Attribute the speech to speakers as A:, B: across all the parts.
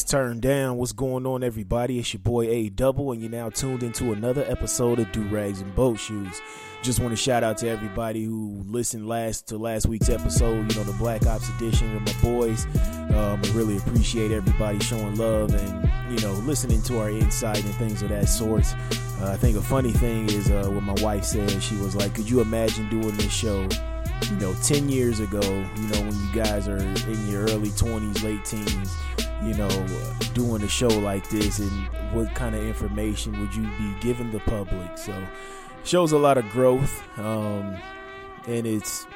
A: This turned down. What's going on, everybody? It's your boy A Double, and you're now tuned into another episode of Do Rags and Boat Shoes. Just want to shout out to everybody who listened last to last week's episode. You know, the Black Ops edition with my boys. Um, I really appreciate everybody showing love and you know listening to our insight and things of that sort. Uh, I think a funny thing is uh, what my wife said. She was like, "Could you imagine doing this show?" you know, 10 years ago, you know, when you guys are in your early 20s, late teens, you know, doing a show like this and what kind of information would you be giving the public? So, shows a lot of growth. Um, and it's,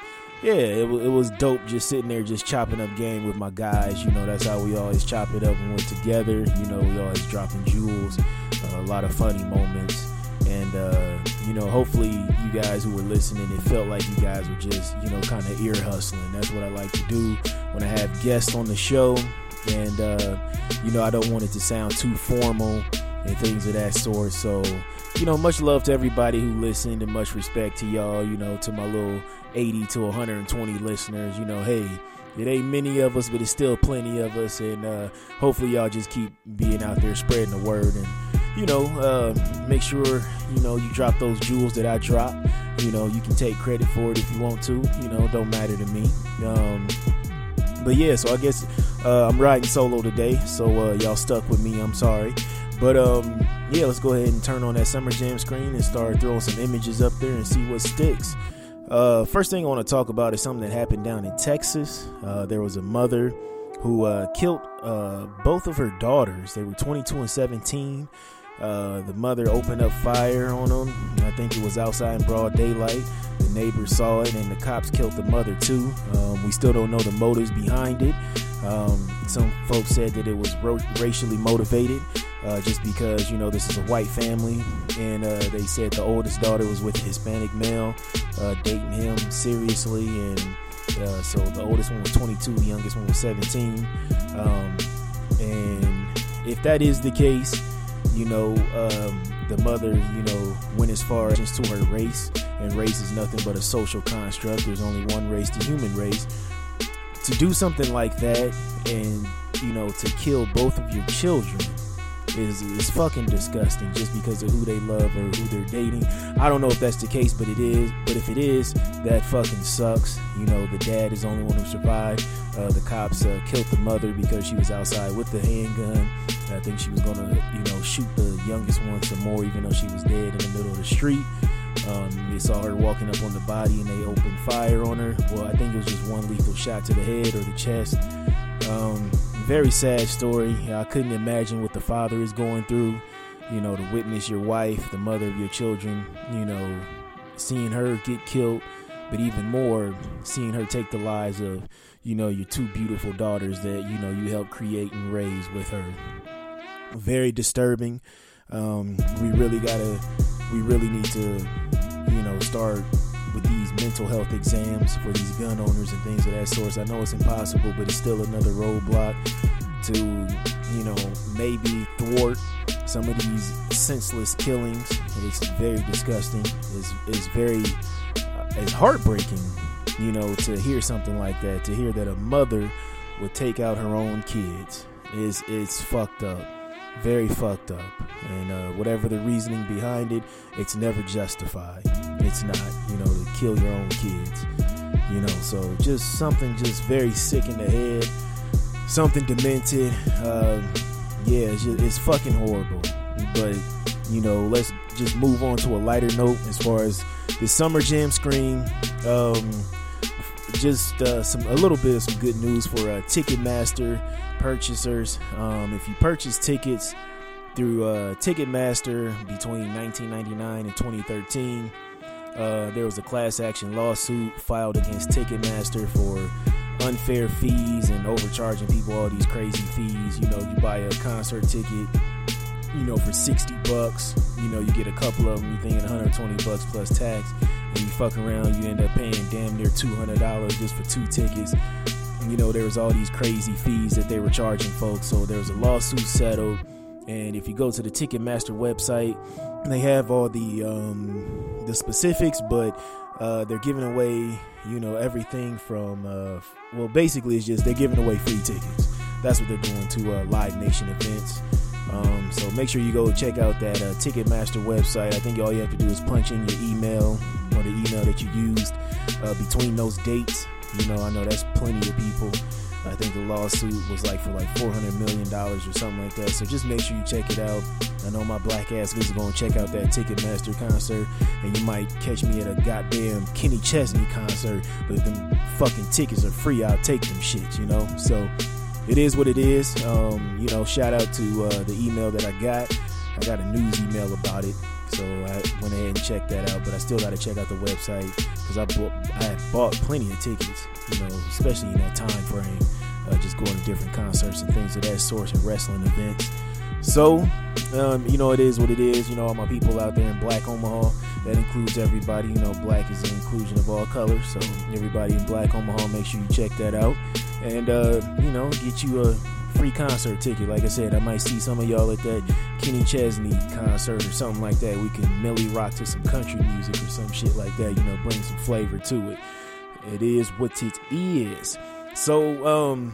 A: yeah, it, it was dope just sitting there, just chopping up game with my guys. You know, that's how we always chop it up when we're together. You know, we always dropping jewels, uh, a lot of funny moments and uh, you know hopefully you guys who were listening it felt like you guys were just you know kind of ear hustling that's what i like to do when i have guests on the show and uh, you know i don't want it to sound too formal and things of that sort so you know much love to everybody who listened and much respect to y'all you know to my little 80 to 120 listeners you know hey it ain't many of us but it's still plenty of us and uh, hopefully y'all just keep being out there spreading the word and you know, uh, make sure you know you drop those jewels that I drop. You know, you can take credit for it if you want to. You know, don't matter to me. Um, but yeah, so I guess uh, I'm riding solo today, so uh, y'all stuck with me. I'm sorry, but um, yeah, let's go ahead and turn on that Summer Jam screen and start throwing some images up there and see what sticks. Uh, first thing I want to talk about is something that happened down in Texas. Uh, there was a mother who uh, killed uh, both of her daughters. They were 22 and 17. Uh, the mother opened up fire on them. I think it was outside in broad daylight. The neighbors saw it, and the cops killed the mother too. Um, we still don't know the motives behind it. Um, some folks said that it was ro- racially motivated, uh, just because you know this is a white family, and uh, they said the oldest daughter was with a Hispanic male, uh, dating him seriously, and uh, so the oldest one was 22, the youngest one was 17. Um, and if that is the case, you know, um, the mother, you know, went as far as to her race, and race is nothing but a social construct. There's only one race, the human race. To do something like that, and you know, to kill both of your children is is fucking disgusting. Just because of who they love or who they're dating. I don't know if that's the case, but it is. But if it is, that fucking sucks. You know, the dad is the only one who survived. Uh, the cops uh, killed the mother because she was outside with the handgun. I think she was gonna, you know, shoot the youngest one some more, even though she was dead in the middle of the street. Um, they saw her walking up on the body and they opened fire on her. Well, I think it was just one lethal shot to the head or the chest. Um, very sad story. I couldn't imagine what the father is going through. You know, to witness your wife, the mother of your children, you know, seeing her get killed, but even more, seeing her take the lives of, you know, your two beautiful daughters that, you know, you helped create and raise with her. Very disturbing. Um, we really gotta, we really need to, you know, start with these mental health exams for these gun owners and things of that sort. I know it's impossible, but it's still another roadblock to, you know, maybe thwart some of these senseless killings. It's very disgusting. It's, it's very, uh, it's heartbreaking, you know, to hear something like that. To hear that a mother would take out her own kids is it's fucked up very fucked up. And uh, whatever the reasoning behind it it's never justified. It's not you know to kill your own kids. You know so just something just very sick in the head. Something demented. Uh, yeah it's, just, it's fucking horrible. But you know let's just move on to a lighter note as far as the summer jam screen. Um, just uh, some a little bit of some good news for uh, Ticketmaster purchasers. Um, if you purchase tickets through uh, Ticketmaster between 1999 and 2013, uh, there was a class action lawsuit filed against Ticketmaster for unfair fees and overcharging people all these crazy fees. You know, you buy a concert ticket, you know, for 60 bucks, you know, you get a couple of them, you thinking 120 bucks plus tax, and you fuck around, you end up paying damn near $200 just for two tickets. You know, there was all these crazy fees that they were charging folks, so there was a lawsuit settled. And if you go to the Ticketmaster website, they have all the um, the specifics, but uh, they're giving away, you know, everything from, uh, well, basically, it's just they're giving away free tickets. That's what they're doing to uh, Live Nation events. Um, so make sure you go check out that uh, Ticketmaster website. I think all you have to do is punch in your email or the email that you used uh, between those dates. You know, I know that's plenty of people. I think the lawsuit was like for like $400 million or something like that. So just make sure you check it out. I know my black ass is going to check out that Ticketmaster concert, and you might catch me at a goddamn Kenny Chesney concert, but them fucking tickets are free. I'll take them shits, you know? So it is what it is. Um, you know, shout out to uh, the email that I got. I got a news email about it, so I went ahead and checked that out. But I still got to check out the website because I bought, I bought plenty of tickets. You know, especially in that time frame, uh, just going to different concerts and things of that sort and wrestling events. So, um, you know, it is what it is. You know, all my people out there in Black Omaha, that includes everybody. You know, black is the inclusion of all colors. So, everybody in Black Omaha, make sure you check that out. And, uh, you know, get you a free concert ticket. Like I said, I might see some of y'all at that Kenny Chesney concert or something like that. We can melly rock to some country music or some shit like that. You know, bring some flavor to it. It is what it is. So, um,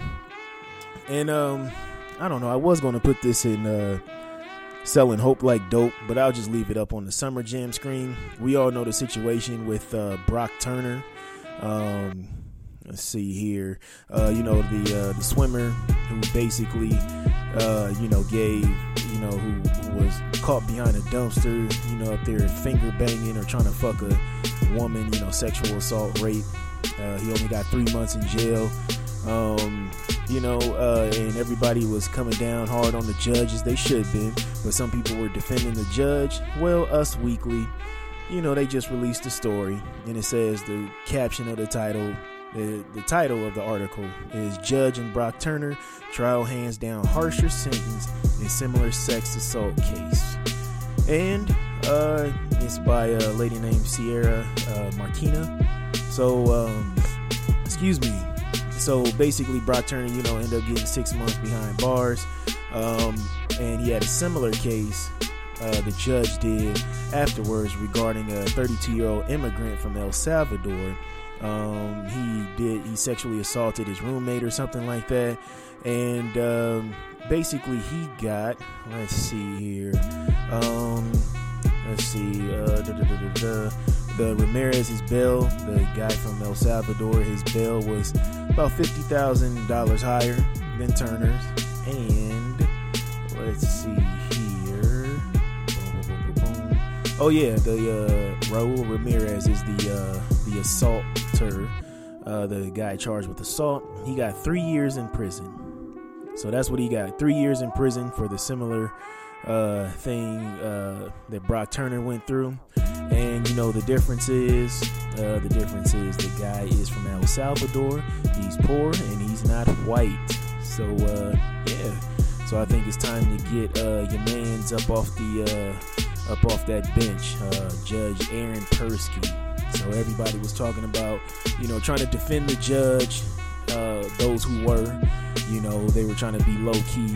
A: and, um, I don't know. I was going to put this in uh, selling hope like dope, but I'll just leave it up on the Summer Jam screen. We all know the situation with uh, Brock Turner. Um, let's see here. Uh, you know the uh, the swimmer who basically, uh, you know, gave you know who, was caught behind a dumpster, you know, up there finger banging or trying to fuck a woman, you know, sexual assault, rape. Uh, he only got three months in jail. Um, you know, uh, and everybody was coming down hard on the judges. They should have been, but some people were defending the judge. Well, Us Weekly, you know, they just released a story, and it says the caption of the title. The, the title of the article is Judge and Brock Turner trial hands down harsher sentence in similar sex assault case. And uh, it's by a lady named Sierra uh, Martina. So, um, excuse me, so basically, Brock Turner, you know, ended up getting six months behind bars. Um, and he had a similar case uh, the judge did afterwards regarding a 32 year old immigrant from El Salvador. Um, he did he sexually assaulted his roommate or something like that, and um, basically he got let's see here, um, let's see, uh, da, da, da, the Ramirez, his bail, the guy from El Salvador, his bill was about fifty thousand dollars higher than Turner's. And let's see here. Oh yeah, the uh, Raul Ramirez is the uh, the uh, the guy charged with assault. He got three years in prison. So that's what he got. Three years in prison for the similar uh, thing uh, that Brock Turner went through. And you know the difference is uh, the difference is the guy is from El Salvador. He's poor and he's not white. So uh, yeah. So I think it's time to get uh, your man's up off the uh, up off that bench, Judge Aaron Persky. So everybody was talking about you know trying to defend the judge. Uh, those who were, you know, they were trying to be low key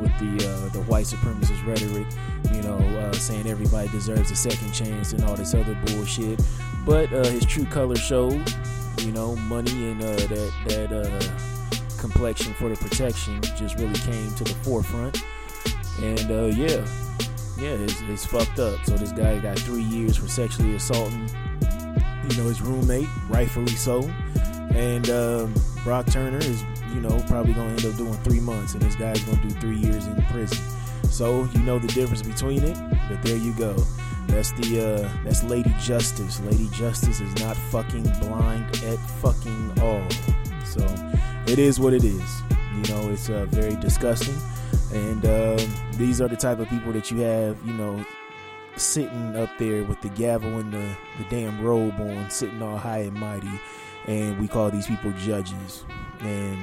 A: with the uh, the white supremacist rhetoric, you know, uh, saying everybody deserves a second chance and all this other bullshit. But uh, his true color showed, you know, money and uh, that that uh, complexion for the protection just really came to the forefront. And uh, yeah, yeah, it's, it's fucked up. So this guy got three years for sexually assaulting, you know, his roommate, rightfully so. And um, Brock Turner is you know, probably gonna end up doing three months, and this guy's gonna do three years in prison. So you know the difference between it, but there you go. That's the uh, that's Lady Justice. Lady Justice is not fucking blind at fucking all. So it is what it is. You know, it's uh, very disgusting. And uh, these are the type of people that you have, you know, sitting up there with the gavel and the, the damn robe on, sitting all high and mighty. And we call these people judges. And,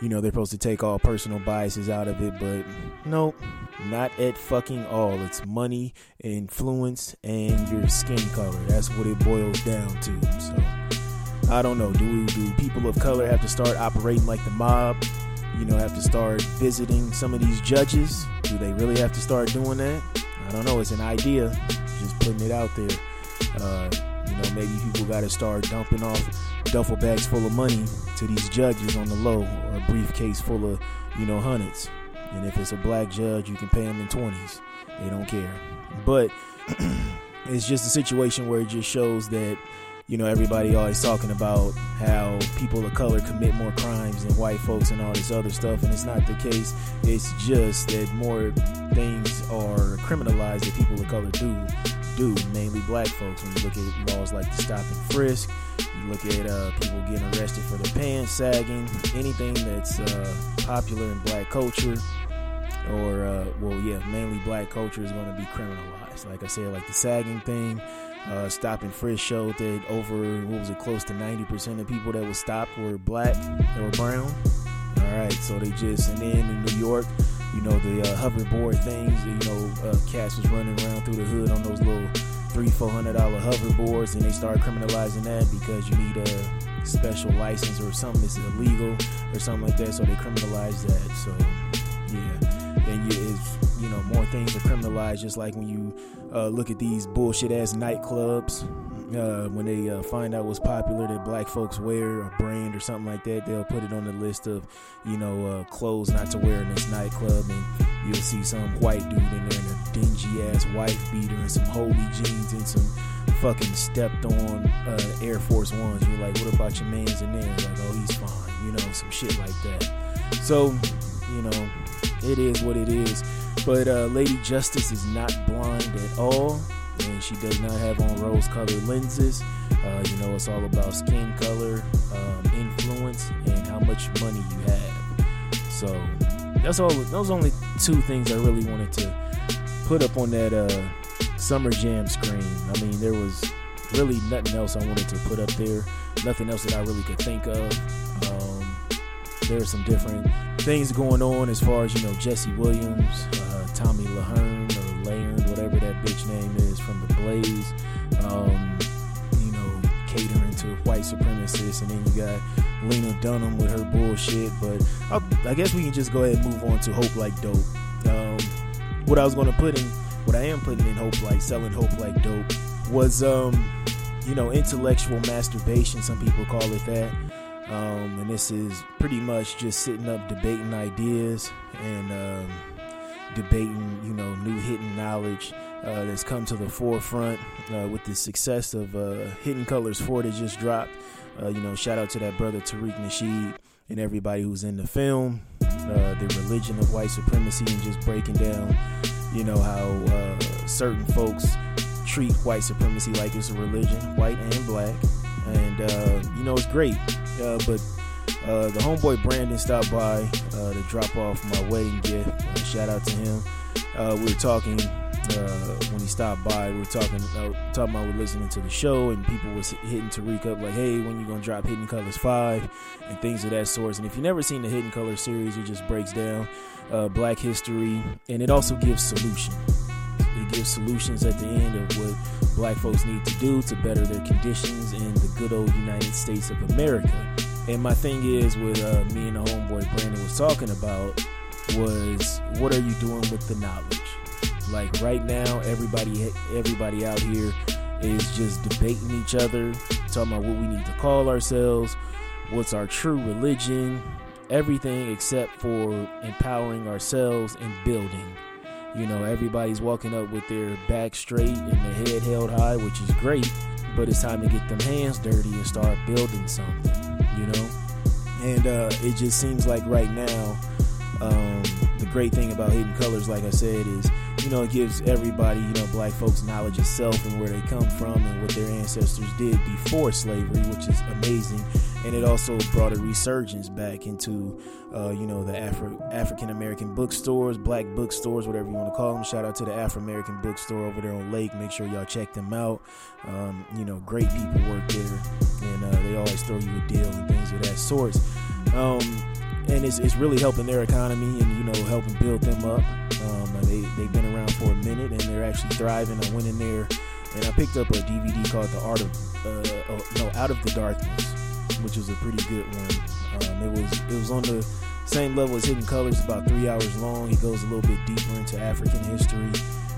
A: you know, they're supposed to take all personal biases out of it, but nope, not at fucking all. It's money, influence, and your skin color. That's what it boils down to. So, I don't know. Do, do people of color have to start operating like the mob? you know, have to start visiting some of these judges? Do they really have to start doing that? I don't know. It's an idea. Just putting it out there. Uh, you know, maybe people got to start dumping off duffel bags full of money to these judges on the low, or a briefcase full of, you know, hundreds. And if it's a black judge, you can pay them in twenties. They don't care. But it's just a situation where it just shows that you know, everybody always talking about how people of color commit more crimes than white folks and all this other stuff, and it's not the case. It's just that more things are criminalized that people of color do do, mainly black folks. When you look at laws like the stop and frisk, you look at uh, people getting arrested for their pants sagging, anything that's uh, popular in black culture, or uh, well, yeah, mainly black culture is going to be criminalized. Like I said, like the sagging thing uh, stop and frisk showed that over what was it, close to 90% of people that were stopped were black or brown. All right, so they just and then in New York, you know the uh, hoverboard things. You know, uh, cats was running around through the hood on those little three, four hundred dollar hoverboards, and they started criminalizing that because you need a special license or something. It's illegal or something like that, so they criminalized that. So yeah, and you, it's you know more things are criminalized. Just like when you uh, look at these bullshit ass nightclubs. Uh, when they uh, find out what's popular that black folks wear, a brand or something like that, they'll put it on the list of, you know, uh, clothes not to wear in this nightclub, and you'll see some white dude in there in a dingy ass white beater and some holy jeans and some fucking stepped on uh, Air Force Ones. You're like, what about your man's in there? Like, oh, he's fine, you know, some shit like that. So, you know, it is what it is. But uh, Lady Justice is not blind at all, and she does not have on rose colored lenses. Uh, you know, it's all about skin color, um, influence, and how much money you have. So that's all. Those only two things I really wanted to put up on that uh, summer jam screen. I mean, there was really nothing else I wanted to put up there. Nothing else that I really could think of. Um, there are some different things going on as far as you know Jesse Williams, uh, Tomi Lahern or Lahern, whatever that bitch name is from the Blaze. Um, you know, catering to white supremacists, and then you got Lena Dunham with her bullshit. But I'll, i guess we can just go ahead and move on to Hope Like Dope. Um, what I was going to put in, what I am putting in Hope Like, selling Hope Like Dope, was um, you know, intellectual masturbation. Some people call it that. Um, and this is pretty much just sitting up debating ideas and um, debating, you know, new hidden knowledge uh, that's come to the forefront uh, with the success of uh, Hidden Colors 4 that just dropped. Uh, you know, shout out to that brother Tariq Nasheed and everybody who's in the film. Uh, the religion of white supremacy and just breaking down, you know, how uh, certain folks treat white supremacy like it's a religion, white and black. And, you know, it's great uh, but uh, the homeboy Brandon stopped by uh, to drop off my wedding gift. Uh, shout out to him. Uh, we were talking uh, when he stopped by. We were talking talking about we listening to the show, and people was hitting Tariq up like, "Hey, when you gonna drop Hidden Colors 5? and things of that sort. And if you've never seen the Hidden Colors series, it just breaks down Black history, and it also gives solutions. It gives solutions at the end of what black folks need to do to better their conditions in the good old United States of America. And my thing is, with uh, me and the homeboy Brandon was talking about, was what are you doing with the knowledge? Like right now, everybody, everybody out here is just debating each other, talking about what we need to call ourselves, what's our true religion, everything except for empowering ourselves and building. You know, everybody's walking up with their back straight and their head held high, which is great, but it's time to get them hands dirty and start building something, you know? And uh, it just seems like right now, um, great thing about Hidden Colors, like I said, is you know it gives everybody, you know, black folks knowledge of self and where they come from and what their ancestors did before slavery, which is amazing. And it also brought a resurgence back into, uh, you know, the Afro African American bookstores, black bookstores, whatever you want to call them. Shout out to the Afro American bookstore over there on Lake. Make sure y'all check them out. Um, you know, great people work there, and uh, they always throw you a deal and things of that sort. Um, and it's, it's really helping their economy and you know helping build them up. Um, they they've been around for a minute and they're actually thriving. I went in there and I picked up a DVD called The Art of uh, uh, no Out of the Darkness, which was a pretty good one. Um, it was it was on the same level as Hidden Colors, about three hours long. He goes a little bit deeper into African history.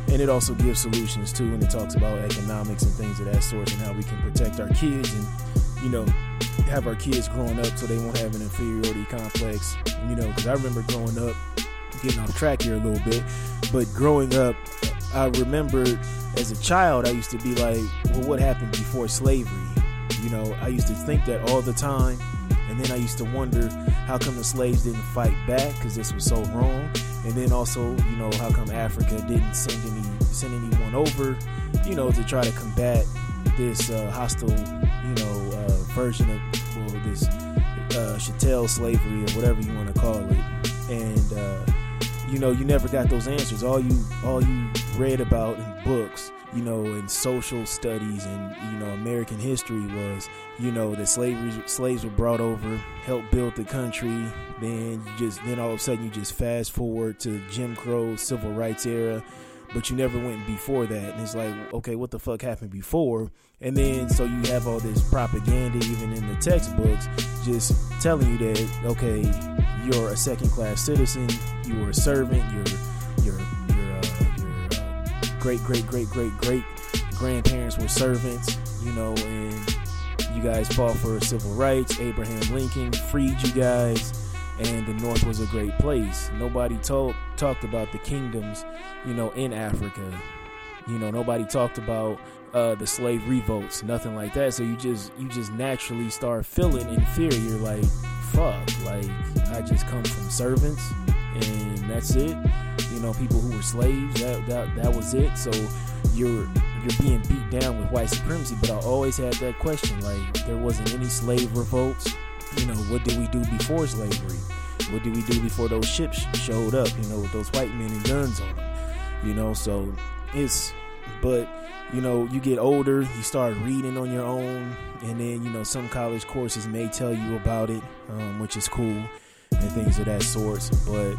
A: And it also gives solutions too, and it talks about economics and things of that sort, and how we can protect our kids and, you know, have our kids growing up so they won't have an inferiority complex. You know, because I remember growing up, getting off track here a little bit, but growing up, I remember as a child, I used to be like, well, what happened before slavery? You know, I used to think that all the time. And then I used to wonder how come the slaves didn't fight back because this was so wrong. And then also, you know, how come Africa didn't send any send anyone over, you know, to try to combat this uh, hostile, version of well, this uh, chattel slavery or whatever you want to call it. And uh, you know, you never got those answers. All you all you read about in books you know, in social studies and you know American history was, you know, that slavery slaves were brought over, helped build the country. Then you just then all of a sudden you just fast forward to Jim Crow civil rights era, but you never went before that. And it's like, okay, what the fuck happened before? And then so you have all this propaganda even in the textbooks, just telling you that okay, you're a second class citizen, you are a servant, you're you're great, great, great, great, great grandparents were servants, you know, and you guys fought for civil rights. Abraham Lincoln freed you guys, and the North was a great place. Nobody told talked about the kingdoms, you know, in Africa. You know, nobody talked about uh, the slave revolts, nothing like that. So you just you just naturally start feeling inferior, like fuck, like I just come from servants, and that's it you know, people who were slaves. That that that was it. So you're you're being beat down with white supremacy. But I always had that question: like, there wasn't any slave revolts. You know, what did we do before slavery? What did we do before those ships showed up? You know, with those white men and guns on them. You know, so it's but you know you get older you start reading on your own and then you know some college courses may tell you about it um, which is cool and things of that sort but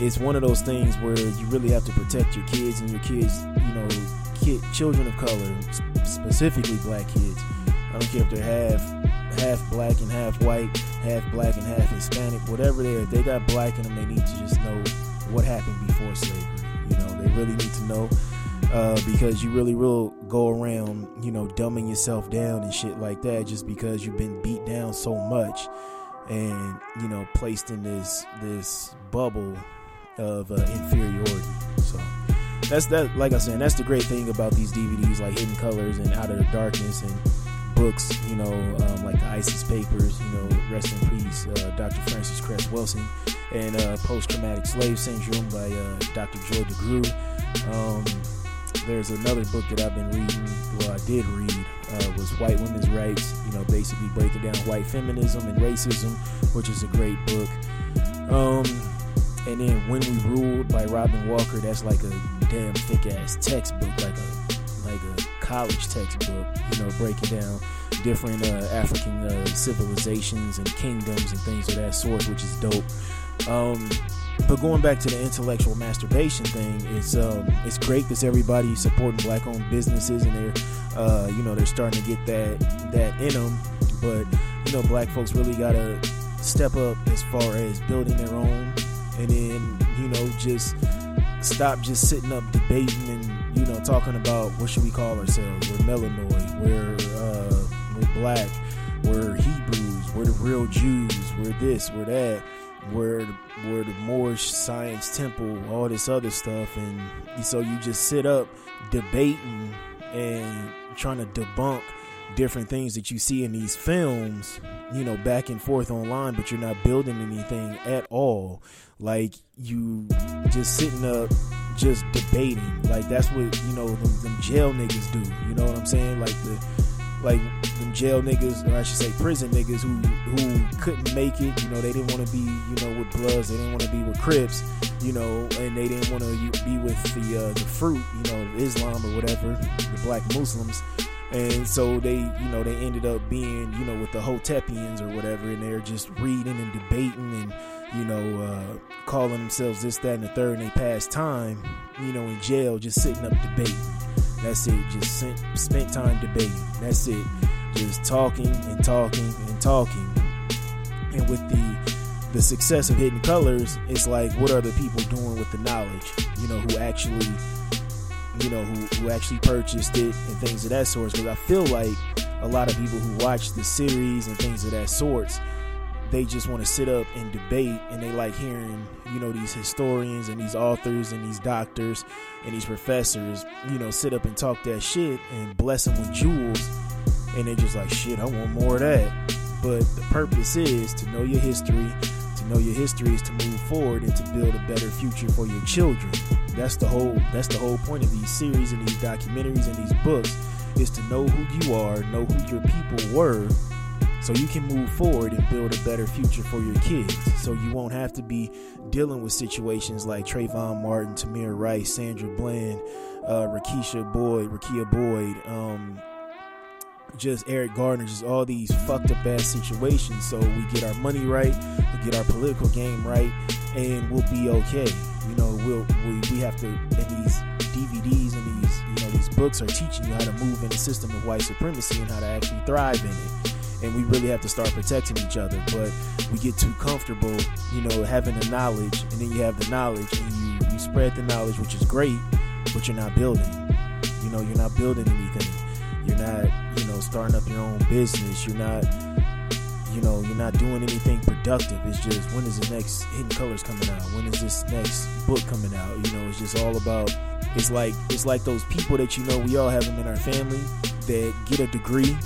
A: it's one of those things where you really have to protect your kids and your kids, you know, kid, children of color, specifically black kids. I don't care if they're half half black and half white, half black and half Hispanic, whatever they are. They got black in them, they need to just know what happened before slavery. You know, they really need to know uh, because you really will go around, you know, dumbing yourself down and shit like that just because you've been beat down so much and you know placed in this this bubble of uh, inferiority. So that's that. Like I said, that's the great thing about these DVDs, like Hidden Colors and Out of the Darkness, and books. You know, um, like the ISIS Papers. You know, rest in peace, uh, Dr. Francis Cress Welsing, and uh, Post Traumatic Slave Syndrome by uh, Dr. Joy DeGruy. Um, there's another book that I've been reading. Well, I did read. Uh, was White Women's Rights. You know, basically breaking down white feminism and racism, which is a great book. Um, and then When We Ruled by Robin Walker, that's like a damn thick ass textbook, like a college textbook, you know, breaking down different uh, African uh, civilizations and kingdoms and things of that sort, which is dope. Um, but going back to the intellectual masturbation thing, it's um, it's great because everybody's supporting black-owned businesses and they're uh, you know they're starting to get that that in them. But you know, black folks really gotta step up as far as building their own and then you know just stop just sitting up debating and you know talking about what should we call ourselves we're melanoid we're uh, we're black we're hebrews we're the real jews we're this we're that we're we're the moorish science temple all this other stuff and so you just sit up debating and trying to debunk different things that you see in these films, you know, back and forth online, but you're not building anything at all. Like you just sitting up, just debating. Like that's what you know them, them jail niggas do. You know what I'm saying? Like the like them jail niggas, or I should say prison niggas who who couldn't make it. You know, they didn't want to be, you know, with Bloods. They didn't want to be with Crips. You know, and they didn't want to be with the uh, the fruit. You know, Islam or whatever, the black Muslims. And so they, you know, they ended up being, you know, with the Hotepians or whatever, and they're just reading and debating and, you know, uh, calling themselves this, that, and the third, and they pass time, you know, in jail, just sitting up debating. That's it. Just sent, spent time debating. That's it. Just talking and talking and talking. And with the the success of Hidden Colors, it's like what are the people doing with the knowledge? You know, who actually, you know, who who actually purchased it and things of that sort. Because I feel like a lot of people who watch the series and things of that sorts they just want to sit up and debate and they like hearing you know these historians and these authors and these doctors and these professors you know sit up and talk that shit and bless them with jewels and they're just like shit i want more of that. But the purpose is to know your history to know your history is to move forward and to build a better future for your children. That's the whole that's the whole point of these series and these documentaries and these books is to know who you are know who your people were so you can move forward and build a better future for your kids. So you won't have to be dealing with situations like Trayvon Martin, Tamir Rice, Sandra Bland, uh, Rakisha Boyd, Rekia Boyd, um, just Eric Gardner, just all these fucked up ass situations. So we get our money right, we get our political game right, and we'll be okay. You know, we'll we, we have to these DVDs and these you know these books are teaching you how to move in the system of white supremacy and how to actually thrive in it and we really have to start protecting each other. But we get too comfortable, you know, having the knowledge, and then you have the knowledge, and you you spread the knowledge, which is great, but you're not building. You know, you're not building anything. You're not, you know, starting up your own business. You're not, you know, you're not doing anything productive. It's just when is the next Hidden Colors coming out? When is this next book coming out? You know, it's just all about. It's like it's like those people that you know we all have them in our family that get a degree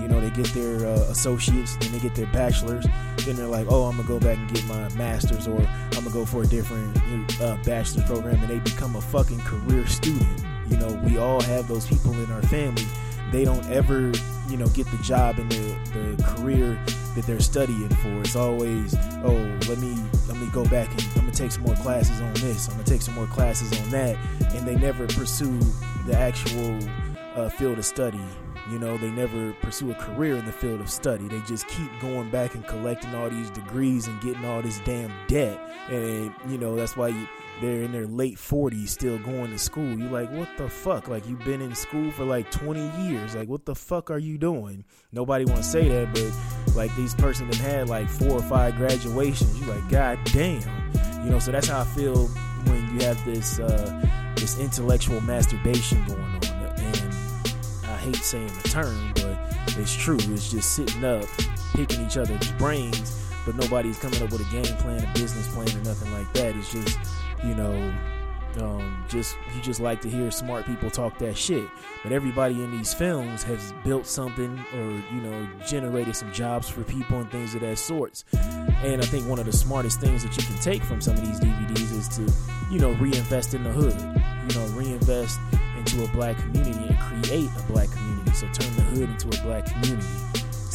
A: you know, they get their uh, associates, then they get their bachelors, then they're like, oh, I'm gonna go back and get my master's, or I'm gonna go for a different uh, bachelor's program, and they become a fucking career student. You know, we all have those people in our family. They don't ever, you know, get the job in the, the career that they're studying for. It's always, oh, let me let me go back and I'm gonna take some more classes on this. I'm gonna take some more classes on that, and they never pursue the actual uh, field of study you know, they never pursue a career in the field of study. They just keep going back and collecting all these degrees and getting all this damn debt. And, you know, that's why you, they're in their late 40s still going to school. You're like, what the fuck? Like, you've been in school for like 20 years. Like, what the fuck are you doing? Nobody want to say that, but like, these person that had like four or five graduations. You're like, god damn. You know, so that's how I feel when you have this, uh, this intellectual masturbation going on And I hate saying the term, but it's true. It's just sitting up, picking each other's brains, but nobody's coming up with a game plan, a business plan, or nothing like that. It's just, you know, um, just you just like to hear smart people talk that shit. But everybody in these films has built something or you know generated some jobs for people and things of that sorts. And I think one of the smartest things that you can take from some of these DVDs is to you know reinvest in the hood. You know reinvest into a black community and create a black community. So turn the hood into a black community.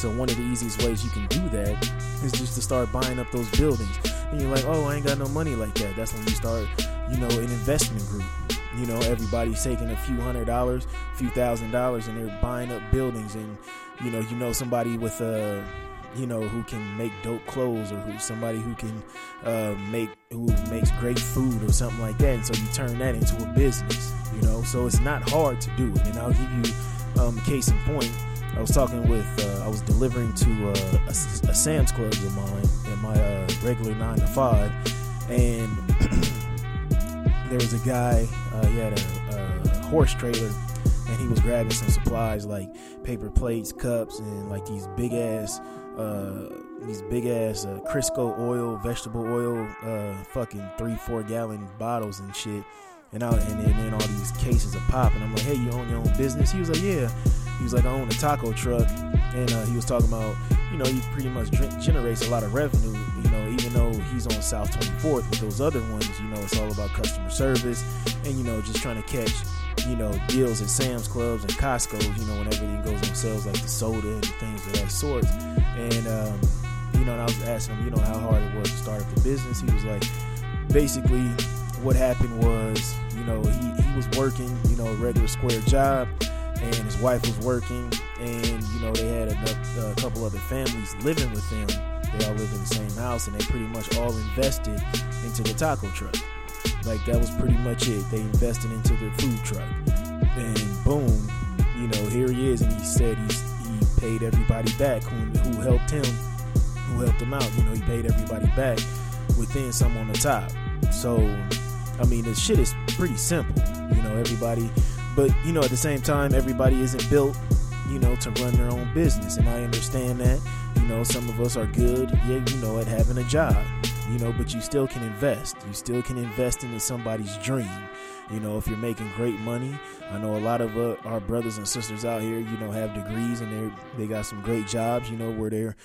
A: So one of the easiest ways you can do that is just to start buying up those buildings. And you're like, oh, I ain't got no money like that. That's when you start, you know, an investment group. You know, everybody's taking a few hundred dollars, a few thousand dollars, and they're buying up buildings. And you know, you know somebody with a you know, who can make dope clothes or who somebody who can uh, make who makes great food or something like that. And so you turn that into a business, you know. So it's not hard to do it. And I'll give you um, case in point. I was talking with, uh, I was delivering to uh, a, a, Sam's Club of mine in my uh, regular nine to five, and there was a guy. Uh, he had a, a horse trailer and he was grabbing some supplies like paper plates, cups, and like these big ass uh, these big ass uh, Crisco oil, vegetable oil, uh, fucking three, four gallon bottles and shit. And, I, and, and then all these cases of pop. And I'm like, hey, you own your own business? He was like, yeah. He was like, I own a taco truck, and uh, he was talking about, you know, he pretty much generates a lot of revenue. You know, even though he's on South 24th with those other ones, you know, it's all about customer service, and you know, just trying to catch, you know, deals at Sam's Clubs and Costco's. You know, when everything goes on sales like the soda and things of that sort. And um, you know, and I was asking him, you know, how hard it was to start up the business. He was like, basically, what happened was, you know, he, he was working, you know, a regular square job, and his wife was working, and you know, they had a, uh, a couple other families living with them. They all lived in the same house, and they pretty much all invested into the taco truck. Like that was pretty much it. They invested into the food truck, and boom, you know, here he is, and he said he's he paid everybody back who, who helped him, who helped him out. You know, he paid everybody back within some on the top. So, I mean, the shit is pretty simple. You know, everybody, but you know, at the same time, everybody isn't built, you know, to run their own business, and I understand that. You know, some of us are good, yeah, you know, at having a job. You know, but you still can invest. You still can invest into somebody's dream. You know, if you're making great money, I know a lot of uh, our brothers and sisters out here, you know, have degrees and they they got some great jobs. You know, where they're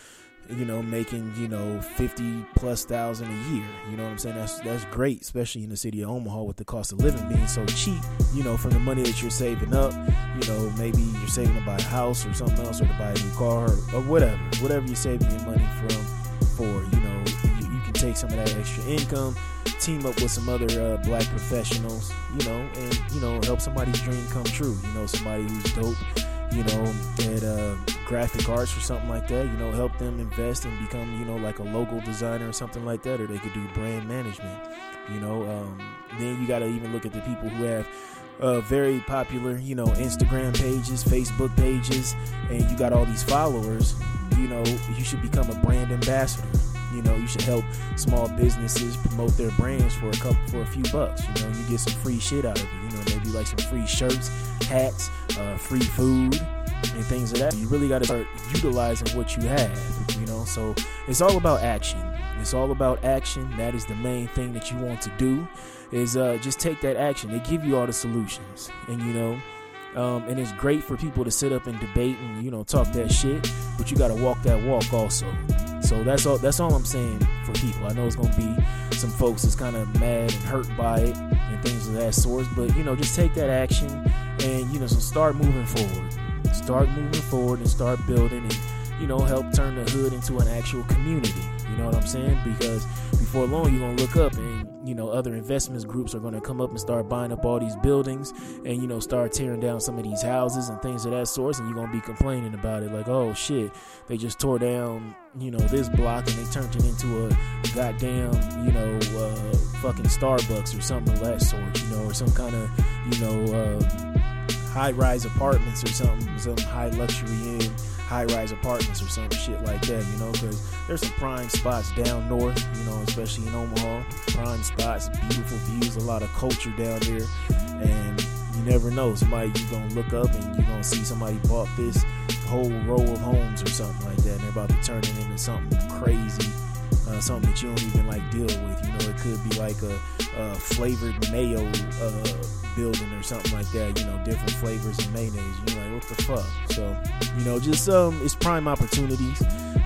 A: you know, making, you know, 50 plus thousand a year. You know what I'm saying? That's that's great, especially in the city of Omaha with the cost of living being so cheap, you know, from the money that you're saving up, you know, maybe you're saving to buy a house or something else or to buy a new car or, or whatever. Whatever you're saving your money from for, you know, you, you, can take some of that extra income, team up with some other uh, black professionals, you know, and you know, help somebody's dream come true. You know, somebody who's dope you know, at uh, graphic arts or something like that, you know, help them invest and become, you know, like a logo designer or something like that, or they could do brand management, you know. Um, then you got to even look at the people who have uh, very popular, you know, Instagram pages, Facebook pages, and you got all these followers, you know, you should become a brand ambassador. You know, you should help small businesses promote their brands for a couple for a few bucks. You know, you get some free shit out of it. Maybe like some free shirts, hats, uh, free food, and things of like that. You really got to start utilizing what you have. You know, so it's all about action. It's all about action. That is the main thing that you want to do. Is uh, just take that action. They give you all the solutions, and you know. Um, and it's great for people to sit up and debate and you know talk that shit, but you got to walk that walk also. So that's all. That's all I'm saying for people. I know it's gonna be some folks that's kind of mad and hurt by it and things of that sort. But you know, just take that action and you know, so start moving forward. Start moving forward and start building and you know help turn the hood into an actual community. You know what I'm saying? Because before long, you're gonna look up and you know other investments groups are gonna come up and start buying up all these buildings and you know start tearing down some of these houses and things of that sort. And you're gonna be complaining about it, like, oh shit, they just tore down you know this block and they turned it into a goddamn you know uh, fucking Starbucks or something of that sort, you know, or some kind of you know uh, high rise apartments or something, some high luxury in high rise apartments or some shit like that, you know, because there's some prime spots down north, you know, especially in Omaha. Prime spots, beautiful views, a lot of culture down there, and you never know. Somebody you're gonna look up and you're gonna see somebody bought this whole row of homes or something like that, and they're about to turn it into something crazy uh, something that you don't even like deal with. You know, it could be like a, a flavored mayo uh, building or something like that. You know, different flavors of mayonnaise. You're like, what the fuck? So, you know, just um, it's prime opportunities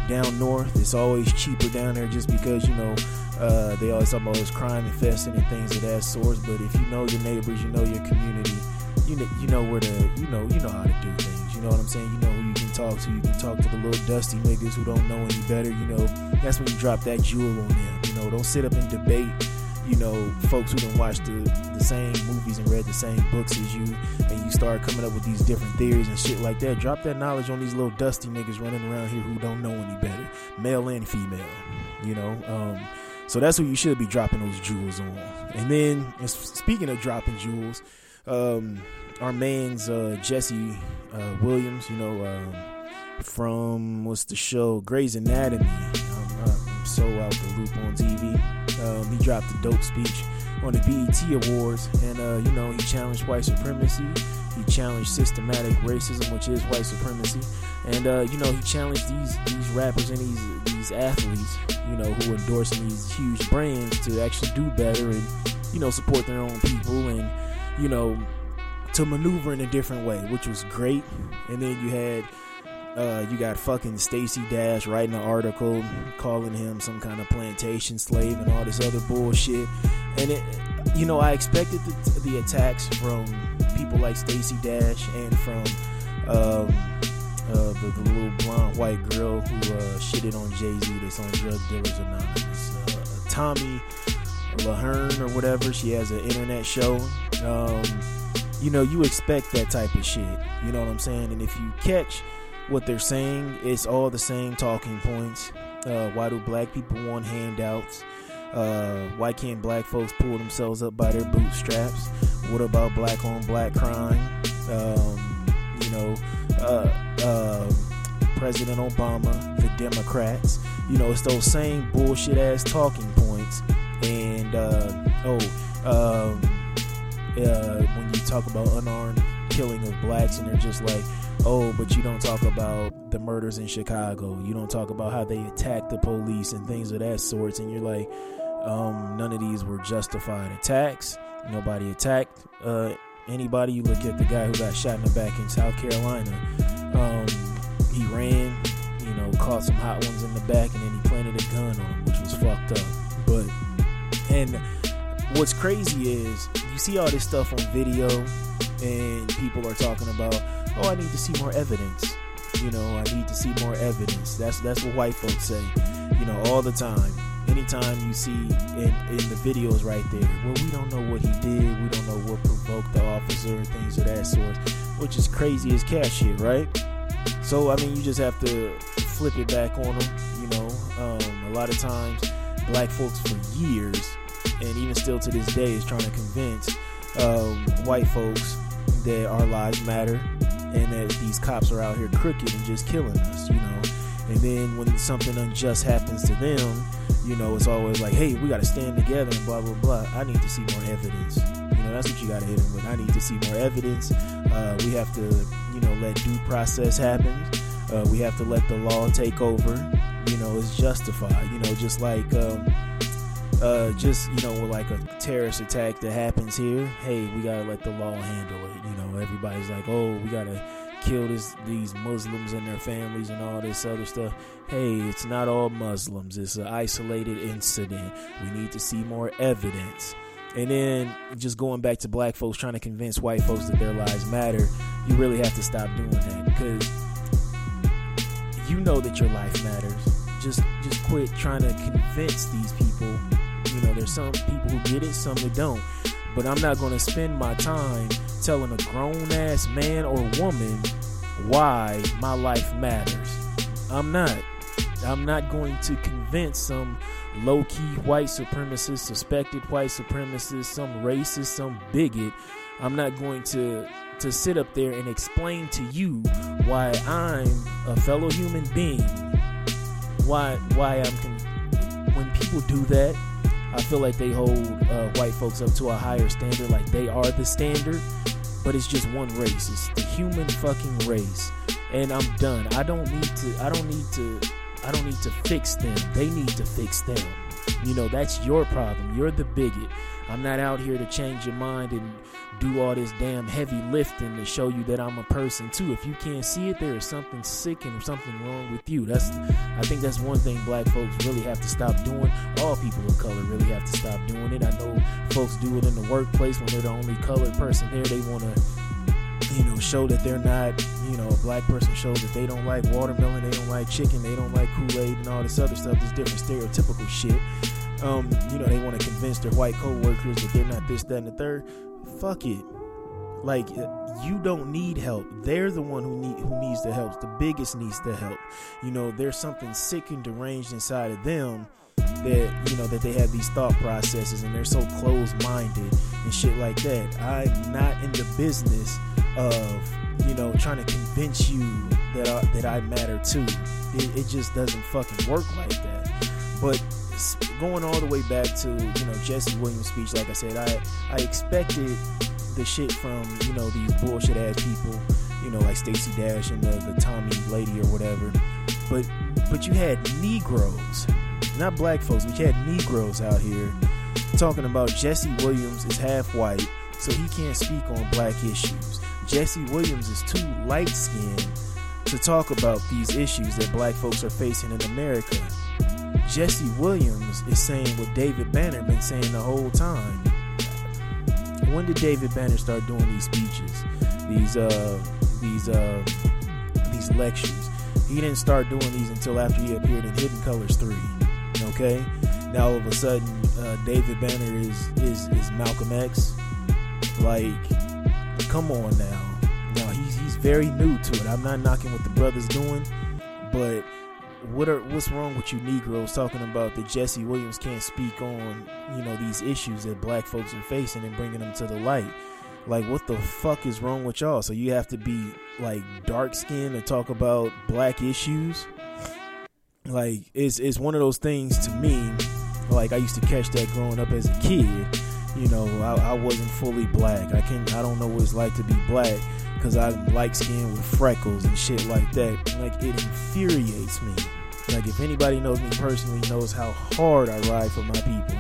A: down north. It's always cheaper down there just because you know uh, they always talk about it's crime infested and things of that sort. But if you know your neighbors, you know your community, you know you know where to you know you know how to do things. You know what I'm saying? You know talk to. You can talk to the little dusty niggas who don't know any better. You know that's when you drop that jewel on them. You know, don't sit up and debate. You know, folks who don't watch the, the same movies and read the same books as you, and you start coming up with these different theories and shit like that. Drop that knowledge on these little dusty niggas running around here who don't know any better, male and female. You know, um, so that's what you should be dropping those jewels on. And then, speaking of dropping jewels, um, our man's uh, Jesse uh, Williams, you know, um, from what's the show Grey's Anatomy. I'm, uh, I'm so out the loop on TV. Um, he dropped a dope speech on the BET Awards, and uh, you know he challenged white supremacy. He challenged systematic racism, which is white supremacy, and uh, you know he challenged these these rappers and these these athletes, you know, who are endorsing these huge brands to actually do better and you know support their own people and you know to maneuver in a different way, which was great. And then you had uh, you got fucking Stacey Dash writing an article calling him some kind of plantation slave and all this other bullshit. And it, you know, I expected the, the attacks from people like Stacey Dash and from um, uh, the, the, little blonde white girl who uh, shitted on Jay Z that's on Drug Dealers Anonymous. Uh, Tomi Lahren or whatever. She has an internet show. Um, you know, you expect that type of shit. You know what I'm saying? And if you catch what they're saying. It's all the same talking points. Uh, why do black people want handouts? Uh, why can't black folks pull themselves up by their bootstraps? What about black on black crime? Um, you know, uh, uh, President Obama, the Democrats. You know, it's those same bullshit ass talking points. And uh, oh, um, uh, when you talk about unarmed killing of blacks, and they're just like, oh, but you don't talk about the murders in Chicago. You don't talk about how they attacked the police and things of that sort. And you're like, um, none of these were justified attacks. Nobody attacked uh, anybody. You look at the guy who got shot in the back in South Carolina. Um, he ran, you know, caught some hot ones in the back, and then he planted a gun on him, which was fucked up. But and what's crazy is you see all this stuff on video, and people are talking about oh, I need to see more evidence. You know, I need to see more evidence. That's that's what white folks say. You know, all the time. Anytime you see in, in the videos right there, well, we don't know what he did. We don't know what provoked the officer and things of that sort, which is crazy as cat shit, right? So, I mean, you just have to flip it back on them. You know, um, a lot of times, black folks for years, and even still to this day, is trying to convince um, white folks that our lives matter and that these cops are out here crooked and just killing us, you know. And then when something unjust happens to them, you know, it's always like, hey, we got to stand together and blah, blah, blah. I need to see more evidence. You know, that's what you got to hit them with. I need to see more evidence. Uh, we have to, you know, let due process happen. Uh, we have to let the law take over. You know, it's justified. You know, just like, um, uh, just you know, with like a terrorist attack that happens here, hey, we gotta let the law handle it. You know, everybody's like, oh, we gotta kill this, these Muslims and their families and all this other stuff. Hey, it's not all Muslims. It's an isolated incident. We need to see more evidence. And then just going back to black folks trying to convince white folks that their lives matter, you really have to stop doing that because you know that your life matters. Just just quit trying to convince these people know, there's some people who get it, some that don't. But I'm not going to spend my time telling a grown ass man or woman why my life matters. I'm not. I'm not going to convince some low key white supremacist, suspected white supremacist, some racist, some bigot. I'm not going to to sit up there and explain to you why I'm a fellow human being. Why why I'm con- when people do that, I feel like they hold uh, white folks up to a higher standard, like they are the standard. But it's just one race. It's the human fucking race, and I'm done. I don't need to. I don't need to. I don't need to fix them. They need to fix them. You know, that's your problem. You're the bigot. I'm not out here to change your mind and do all this damn heavy lifting to show you that I'm a person too. If you can't see it, there is something sick and something wrong with you. That's I think that's one thing black folks really have to stop doing. All people of color really have to stop doing it. I know folks do it in the workplace when they're the only colored person there. They want to you know, show that they're not, you know, a black person shows that they don't like watermelon, they don't like chicken, they don't like Kool-Aid and all this other stuff, this different stereotypical shit. Um, you know, they want to convince their white co-workers that they're not this, that, and the third fuck it. Like uh, you don't need help. They're the one who need who needs the help. The biggest needs the help. You know, there's something sick and deranged inside of them that you know that they have these thought processes and they're so closed-minded and shit like that. I'm not in the business of you know trying to convince you that I, that I matter too. It, it just doesn't fucking work like that. But going all the way back to you know Jesse Williams' speech, like I said, I I expected the shit from you know these bullshit ass people, you know like Stacey Dash and the, the Tomi lady or whatever, but but you had Negroes, not black folks, but you had Negroes out here talking about Jesse Williams is half white, so he can't speak on black issues. Jesse Williams is too light skinned to talk about these issues that black folks are facing in America. Jesse Williams is saying what David Banner been saying the whole time. When did David Banner start doing these speeches, these uh, these uh, these lectures? He didn't start doing these until after he appeared in Hidden Colors three. Okay, now all of a sudden uh, David Banner is is is Malcolm X. Like, come on now. Now he's he's very new to it. I'm not knocking what the brother's doing, but what are what's wrong with you Negroes talking about that Jesse Williams can't speak on you know these issues that black folks are facing and bringing them to the light? Like what the fuck is wrong with y'all? So you have to be like dark skinned to talk about black issues? Like it's it's one of those things to me. Like I used to catch that growing up as a kid. You know, I, I wasn't fully black. I can I don't know what it's like to be black because I'm light skinned with freckles and shit like that. Like it infuriates me. Like if anybody knows me personally knows how hard I ride for my people.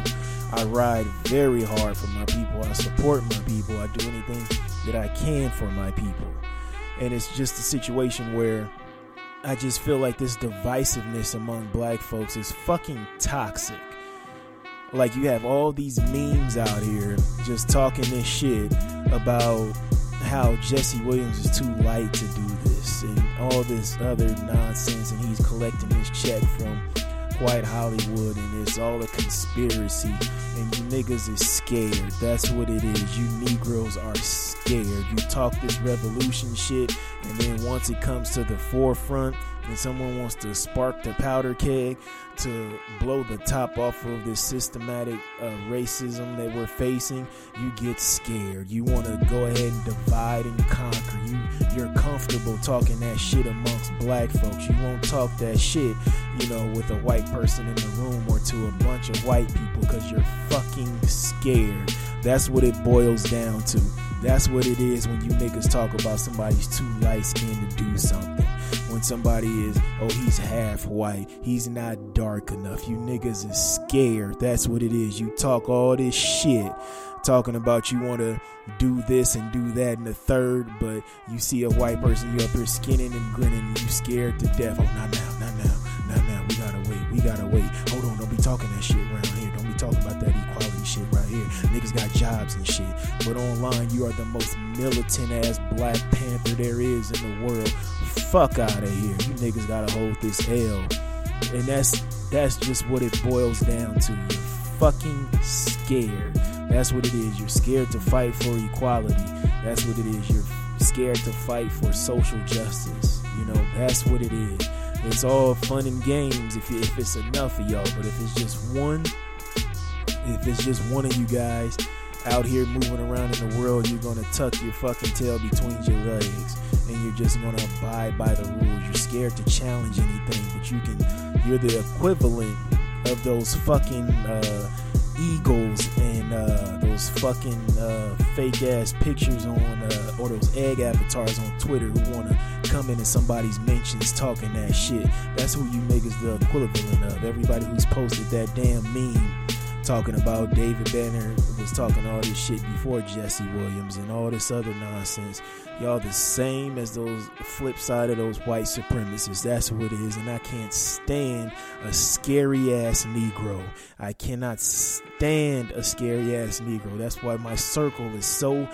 A: I ride very hard for my people. I support my people. I do anything that I can for my people. And it's just a situation where I just feel like this divisiveness among black folks is fucking toxic. Like you have all these memes out here just talking this shit about how Jesse Williams is too light to do this and all this other nonsense and he's collecting his check from white Hollywood and it's all a conspiracy and you niggas is scared. That's what it is. You Negroes are scared. You talk this revolution shit and then once it comes to the forefront and someone wants to spark the powder keg to blow the top off of this systematic uh, racism that we're facing, you get scared. You want to go ahead and divide and conquer. You you're comfortable talking that shit amongst black folks. You won't talk that shit, you know, with a white person in the room or to a bunch of white people because you're fucking scared. That's what it boils down to. That's what it is when you niggas talk about somebody's too light skinned to do something. When somebody is, oh, he's half white, he's not dark enough. You niggas is scared. That's what it is. You talk all this shit talking about you want to do this and do that and the third, but you see a white person, you up here skinning and grinning, you scared to death. Oh, not now, not now, not now. We gotta wait, we gotta wait. Hold on, don't be talking that shit around here. Don't be talking about that equality shit right here. Niggas got jobs and shit. But online, you are the most militant ass Black Panther there is in the world. Fuck out of here. You niggas gotta hold this L. And that's that's just what it boils down to. You're fucking scared. That's what it is. You're scared to fight for equality. That's what it is. You're scared to fight for social justice. You know, that's what it is. It's all fun and games if, if it's enough of y'all. But if it's just one, if it's just one of you guys out here moving around in the world, you're gonna tuck your fucking tail between your legs and you're just gonna abide by the rules. You're scared to challenge anything, but you can. You're the equivalent of those fucking uh, eagles and uh, those fucking uh, fake ass pictures on uh, or those egg avatars on Twitter who wanna come in somebody's mentions talking that shit. That's who you make niggas the equivalent of. Everybody who's posted that damn meme talking about David Banner was talking all this shit before Jesse Williams and all this other nonsense. Y'all the same as those flip side of those white supremacists. That's what it is. And I can't stand a scary ass Negro. I cannot stand a scary ass Negro. That's why my circle is so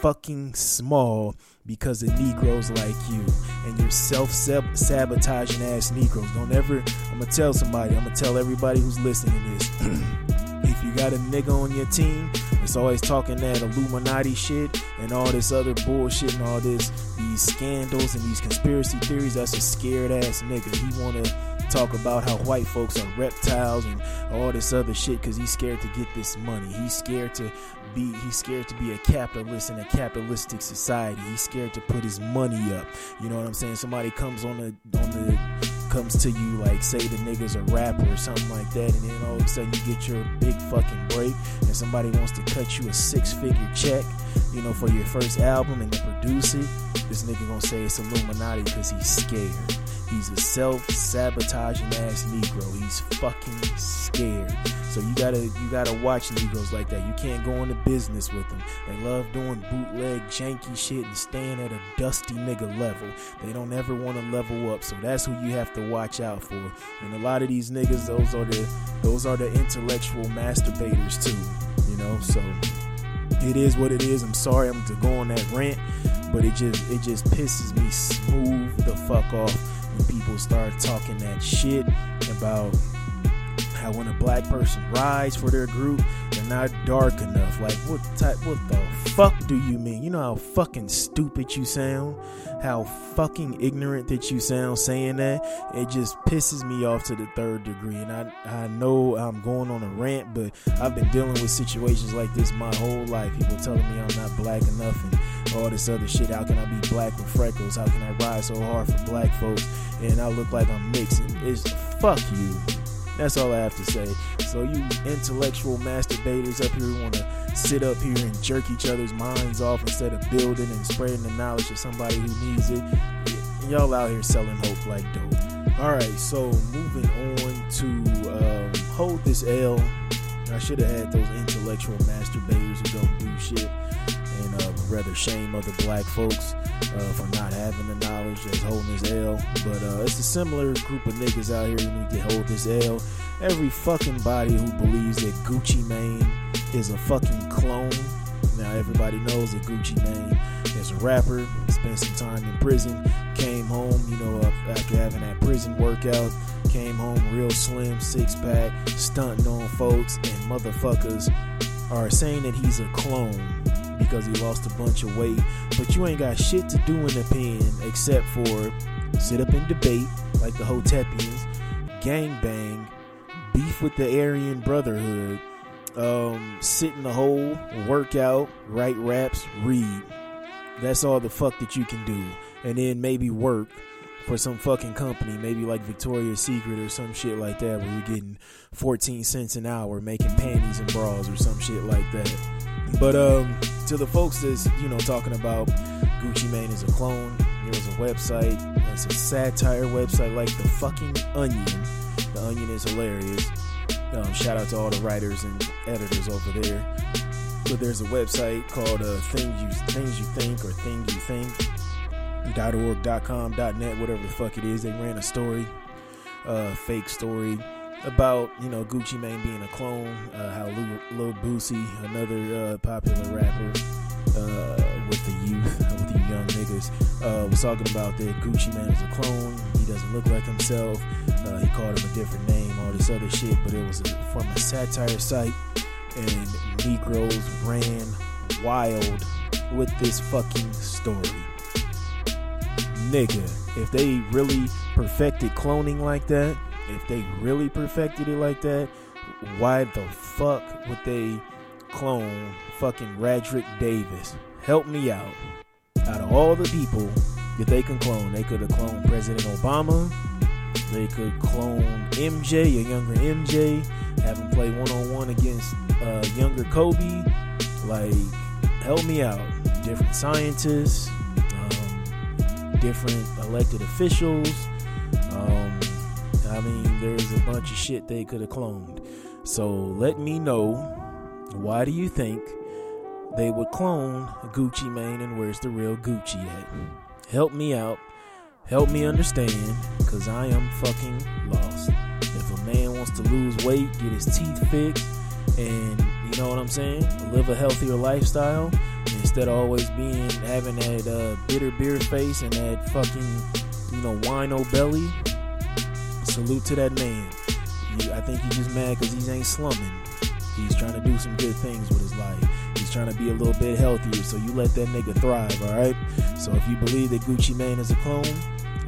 A: fucking small because of Negroes like you and your self sabotaging ass Negroes. Don't ever, I'm gonna tell somebody, I'm gonna tell everybody who's listening to this. you got a nigga on your team that's always talking that Illuminati shit and all this other bullshit and all this these scandals and these conspiracy theories, that's a scared ass nigga. He wanna talk about how white folks are reptiles and all this other shit because he's scared to get this money. He's scared to be he's scared to be a capitalist in a capitalistic society. He's scared to put his money up. You know what I'm saying? Somebody comes on the on the comes to you like say the nigga's a rapper or something like that and then all of a sudden you get your big fucking break and somebody wants to cut you a six figure check you know for your first album and to produce it this nigga gonna say it's illuminati because he's scared He's a self sabotaging ass Negro. He's fucking scared. So you gotta you gotta watch Negroes like that. You can't go into business with them. They love doing bootleg, janky shit and staying at a dusty nigga level. They don't ever want to level up. So that's who you have to watch out for. And a lot of these niggas, those are the those are the intellectual masturbators too. You know, so it is what it is. I'm sorry I'm to go on that rant, but it just it just pisses me smooth the fuck off start talking that shit about how when a black person rides for their group, they're not dark enough. Like what type what the fuck do you mean? You know how fucking stupid you sound? How fucking ignorant that you sound saying that? It just pisses me off to the third degree. And I I know I'm going on a rant, but I've been dealing with situations like this my whole life. People telling me I'm not black enough and all this other shit. How can I be black with freckles? How can I ride so hard for black folks and I look like I'm mixing? It's fuck you. That's all I have to say. So you intellectual masturbators up here want to sit up here and jerk each other's minds off instead of building and spreading the knowledge to somebody who needs it. Y'all out here selling hope like dope. All right, so moving on to um, hold this L. I should have had those intellectual masturbators who don't do shit rather shame other black folks uh, for not having the knowledge that's holding this L. But uh, it's a similar group of niggas out here who need to hold this L. Every fucking body who believes that Gucci Mane is a fucking clone. Now everybody knows that Gucci Mane is a rapper. Spent some time in prison. Came home, you know, after having that prison workout. Came home real slim, six pack, stunting on folks, and motherfuckers are saying that he's a clone because he lost a bunch of weight. But you ain't got shit to do in the pen except for sit up and debate like the Hotepians, gang bang, beef with the Aryan Brotherhood, um, sit in the hole, work out, write raps, read. That's all the fuck that you can do. And then maybe work for some fucking company, maybe like Victoria's Secret or some shit like that, where you're getting 14 cents an hour making panties and bras or some shit like that. But um, to the folks that's you know talking about Gucci Mane is a clone, there was a website. It's a satire website like the fucking Onion. The Onion is hilarious. Um, shout out to all the writers and editors over there. But there's a website called uh, Things You Things You Think or Things You Think. .org, .com, .net, whatever the fuck it is. They ran a story, uh, fake story about you know Gucci Mane being a clone, uh, how Lil, Lil Boosie, another uh, popular rapper uh, with the youth, with the young niggas, uh, was talking about that Gucci Mane is a clone. He doesn't look like himself. Uh, he called him a different name, all this other shit. But it was from a satire site, and Negroes ran wild with this fucking story. Nigga, if they really perfected cloning like that, if they really perfected it like that, why the fuck would they clone fucking Radric Davis? Help me out. Out of all the people that they can clone, they could have cloned President Obama. They could clone MJ, a younger MJ, have him play one on one against uh, younger Kobe. Like, help me out. Different scientists, um, different elected officials. Um, I mean, there's a bunch of shit they could have cloned. So let me know why do you think they would clone Gucci Mane and where's the real Gucci at? Help me out. Help me understand, because I am fucking lost. If a man wants to lose weight, get his teeth fixed, and you know what I'm saying? Live a healthier lifestyle instead of always being having that uh, bitter beer face and that fucking, you know, wino belly salute to that man. I think he's just mad because he ain't slumming. He's trying to do some good things with his life. He's trying to be a little bit healthier, so you let that nigga thrive, all right? So if you believe that Gucci Mane is a clone,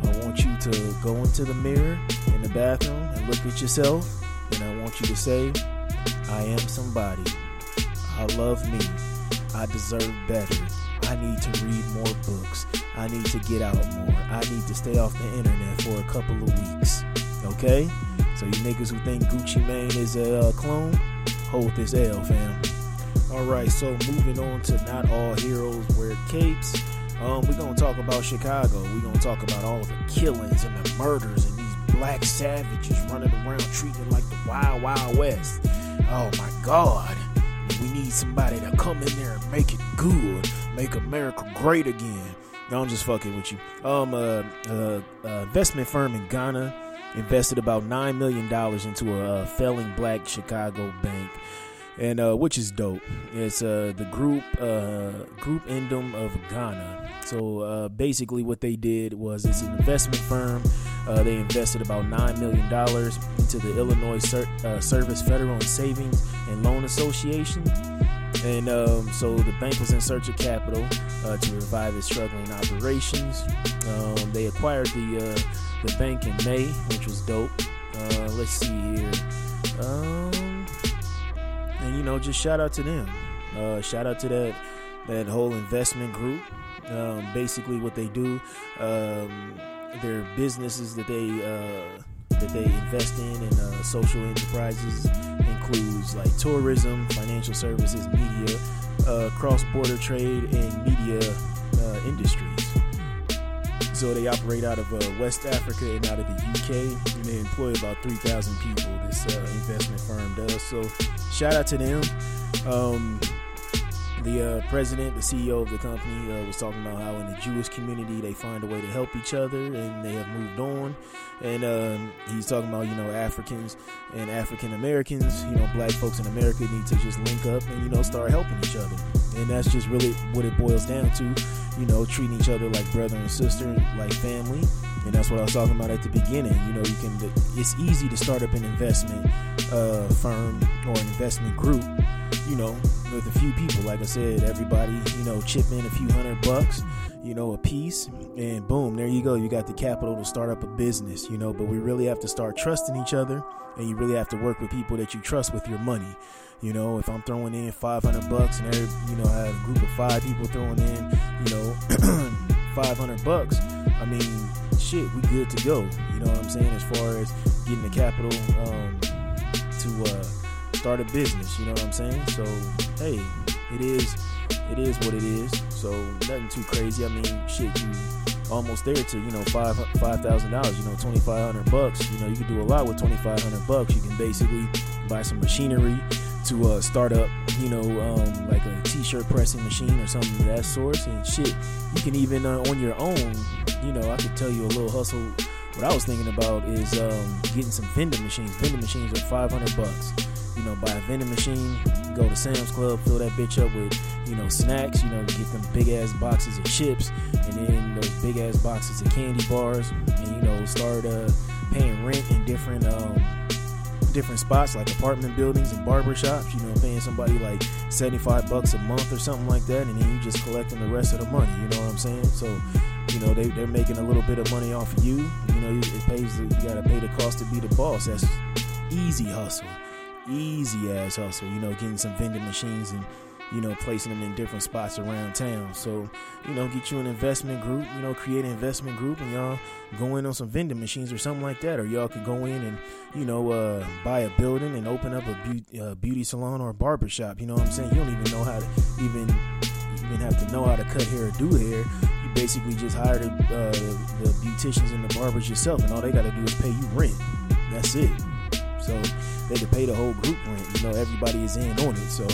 A: I want you to go into the mirror in the bathroom and look at yourself, and I want you to say, I am somebody. I love me. I deserve better. I need to read more books. I need to get out more. I need to stay off the internet for a couple of weeks. Okay? So you niggas who think Gucci Mane is a uh, clone, hold this L, fam. Alright, so moving on to Not All Heroes Wear Capes. Um, we're gonna talk about Chicago. We're gonna talk about all the killings and the murders and these black savages running around treating like the wild, wild west. oh my God, we need somebody to come in there and make it good, make America great again. No, I'm just fucking with you. Um, uh, uh, uh investment firm in Ghana invested about nine million dollars into a, a failing black Chicago bank and uh, which is dope. It's uh, the group uh, Groupe Nduom of Ghana. So uh, basically, what they did was it's an investment firm. Uh, they invested about nine million dollars into the Illinois Ser- uh, Service Federal and Savings and Loan Association. And um, so the bank was in search of capital to revive its struggling operations. Um, they acquired the the bank in May, which was dope. let's see here. Um, and you know, just shout out to them. Uh, shout out to that that whole investment group. Um, basically, what they do, um, their businesses that they uh, that they invest in and uh, social enterprises includes like tourism, financial services, media, uh, cross-border trade, and media uh, industries. So they operate out of uh, West Africa and out of the UK, and they employ about 3,000 people. This uh, investment firm does. So shout out to them. Um, the uh, president, the CEO of the company, uh, was talking about how in the Jewish community they find a way to help each other and they have moved on. And um, he's talking about, you know, Africans and African Americans, you know, black folks in America need to just link up and, you know, start helping each other. And that's just really what it boils down to, you know, treating each other like brother and sister, like family. And that's what I was talking about at the beginning. You know, you can, it's easy to start up an investment uh, firm or an investment group you know, with a few people. Like I said, everybody, you know, chip in a few hundred bucks, you know, a piece, and boom, there you go. You got the capital to start up a business, you know. But we really have to start trusting each other, and you really have to work with people that you trust with your money. You know, if I'm throwing in 500 bucks and every, you know, I have a group of five people throwing in, you know, 500 bucks, I mean, shit, we good to go. You know what I'm saying? As far as getting the capital um, to, uh, start a business. You know what I'm saying? So hey, it is it is what it is. So nothing too crazy. I mean, shit, you almost there to you know five five thousand dollars. You know, twenty five hundred bucks. You know, you can do a lot with twenty five hundred bucks. You can basically buy some machinery to uh, start up. You know, um, like a t-shirt pressing machine or something of that sort. And shit, you can even uh, on your own. You know, I could tell you a little hustle. What I was thinking about is um, getting some vending machines. Vending machines are 500 bucks you know, buy a vending machine, go to Sam's Club, fill that bitch up with, you know, snacks, you know, get them big ass boxes of chips, and then those big ass boxes of candy bars, and you know, start uh, paying rent in different um, different spots like apartment buildings and barber shops, you know, paying somebody like 75 bucks a month or something like that, and then you just collecting the rest of the money, you know what I'm saying? So, you know, they, they're making a little bit of money off of you, you know, it pays, you gotta pay the cost to be the boss. That's easy hustle easy ass hustle, you know, getting some vending machines and you know, placing them in different spots around town. So, you know, get you an investment group, you know, create an investment group and y'all go in on some vending machines or something like that. Or y'all could go in and, you know, uh, buy a building and open up a beauty, uh, beauty salon or a barber shop. You know what I'm saying? You don't even know how to even, even have to know how to cut hair or do hair. You basically just hire the, uh, the beauticians and the barbers yourself and all they got to do is pay you rent. That's it. So, they could pay the whole group rent. You know, everybody is in on it. So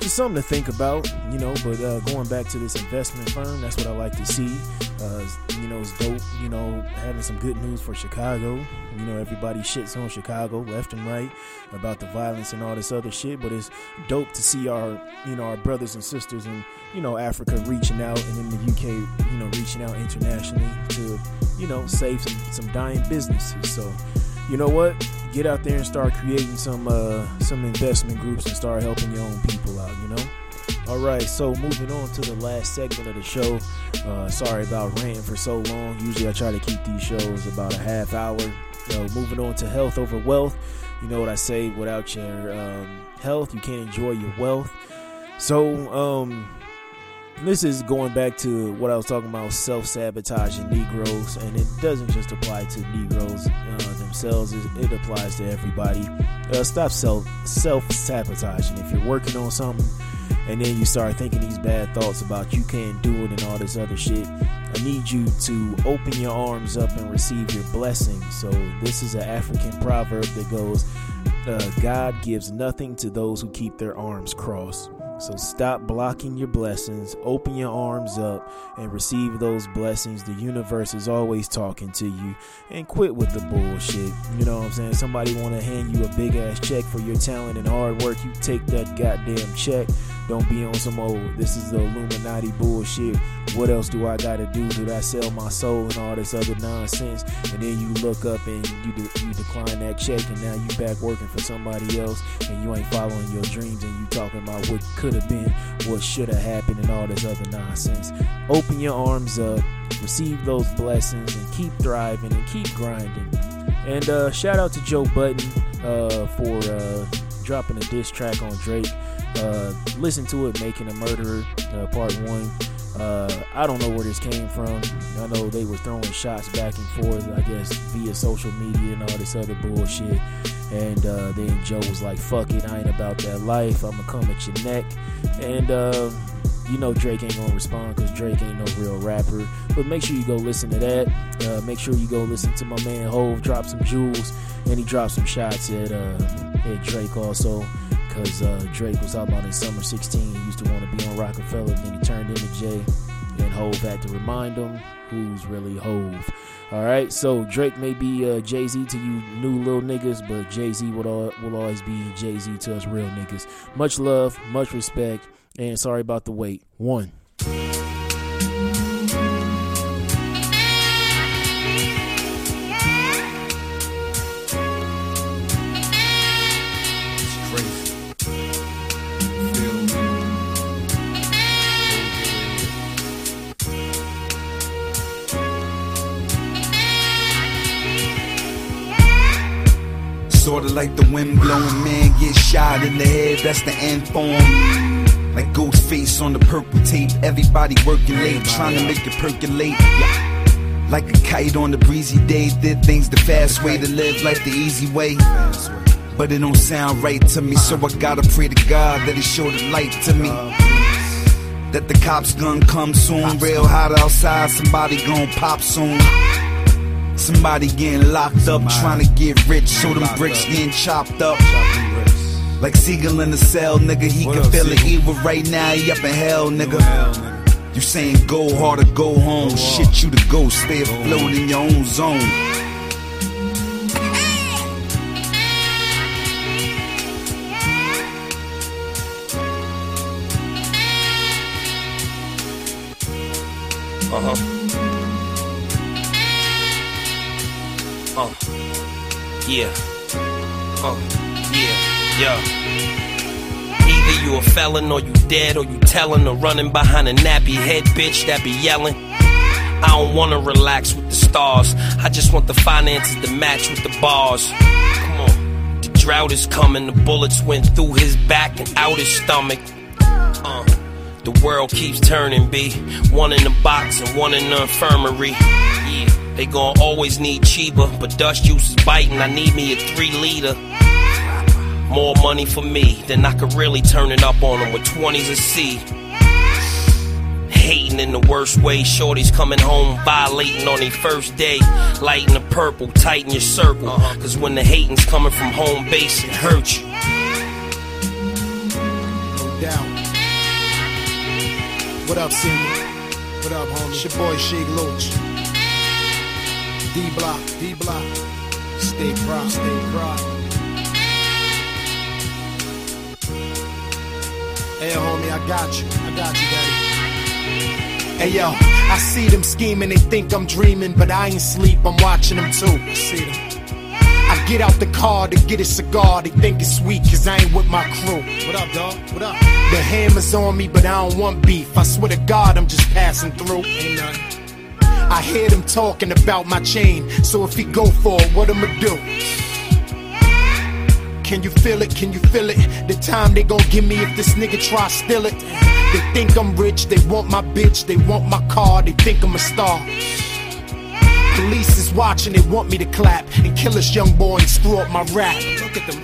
A: just something to think about, you know. But uh, going back to this investment firm, that's what I like to see. Uh, you know, it's dope. You know, having some good news for Chicago. You know, everybody shits on Chicago left and right about the violence and all this other shit. But it's dope to see our, you know, our brothers and sisters in, you know, Africa reaching out, and in the UK, you know, reaching out internationally to, you know, save some some dying businesses. So, you know what? Get out there and start creating some uh, some investment groups and start helping your own people out. You know. All right, so moving on to the last segment of the show. Uh, sorry about ranting for so long. Usually, I try to keep these shows about a half hour. Moving on to health over wealth. You know what I say? Without your um, health, you can't enjoy your wealth. So, um, this is going back to what I was talking about self sabotaging Negroes, and it doesn't just apply to Negroes uh, themselves, it, it, applies to everybody. Uh, stop self self sabotaging. If you're working on something and then you start thinking these bad thoughts about you can't do it and all this other shit, I need you to open your arms up and receive your blessing. So, this is an African proverb that goes, uh, God gives nothing to those who keep their arms crossed. So stop blocking your blessings, open your arms up and receive those blessings. The universe is always talking to you and quit with the bullshit. You know what I'm saying? Somebody want to hand you a big ass check for your talent and hard work. You take that goddamn check. Don't be on some old, this is the Illuminati bullshit. What else do I got to do? Did I sell my soul and all this other nonsense? And then you look up and you, de- you decline that check and now you back working for somebody else and you ain't following your dreams and you talking about what could have been, what should have happened and all this other nonsense. Open your arms up, receive those blessings and keep thriving and keep grinding. And uh, shout out to Joe Budden uh, for uh, dropping a diss track on Drake. Uh, listen to it, Making a Murderer, uh, part one. Uh, I don't know where this came from. I know they were throwing shots back and forth, I guess, via social media and all this other bullshit. And uh, then Joe was like, fuck it, I ain't about that life. I'm gonna come at your neck. And, uh, you know Drake ain't gonna respond because Drake ain't no real rapper. But make sure you go listen to that. Uh, make sure you go listen to my man Hove drop some jewels, and he dropped some shots at uh, at Drake also. Because uh, Drake was about in summer 16, he used to want to be on Rockefeller, then he turned into Jay. And Hove had to remind him who's really Hove. All right, so Drake may be uh, Jay Z to you new little niggas, but Jay Z will, will always be Jay Z to us real niggas. Much love, much respect, and sorry about the wait. One.
B: Sorta like the wind blowing man get shot in the head, that's the end form. Like Ghostface on the purple tape, everybody working late, trying to make it percolate. Yeah. Like a kite on a breezy day, did things the fast way to live life the easy way. But it don't sound right to me, so I gotta pray to God that He show the light to me. That the cops gonna come soon, real hot outside, somebody gonna pop soon. Somebody getting locked up, trying to get rich, so them bricks getting chopped up. Like Sigel in the cell, nigga, he
C: What
B: can
C: up,
B: feel it
C: Sigel?
B: evil right now, he up in hell, nigga. You saying go hard or go home,
C: Go
B: shit you the ghost, stay afloat in your own zone.
C: Uh huh. Yeah. Uh. Yeah. Yeah. Either you a felon or you dead or you telling or running behind a nappy head bitch that be yelling. I don't wanna relax with the stars. I just want the finances to match with the bars. Come on. The drought is coming. The bullets went through his back and out his stomach. Uh. The world keeps turning, B. One in the box and one in the infirmary. They gon' always need Chiba, but dust juice is biting. I need me a three liter. More money for me, than I could really turn it up on them with 20s a C. Hating in the worst way, shorties coming home, violating on their first day. Lighting the purple, tighten your circle. Uh-huh. Cause when the hating's coming from home base, it hurts you.
D: No doubt. What up, Cindy? What up, homie? It's your boy Sheek Louch. D Block, D Block. Stay proud, stay proud. Hey, homie, I got you. I got you, daddy. Hey, yo, I see them scheming, they think I'm dreaming, but I ain't sleep, I'm watching them too. I see them. I get out the car to get a cigar. They think it's sweet cause I ain't with my crew. What up, dog? What up? The hammer's on me, but I don't want beef. I swear to God, I'm just passing through. Ain't nothing. I hear them talking about my chain. So if he go for it, what I'ma do? Can you feel it? Can you feel it? The time they gon' give me if this nigga try steal it. They think I'm rich, they want my bitch, they want my car, they think I'm a star. Police is watching, they want me to clap and kill this young boy and screw up my rap. Look at them.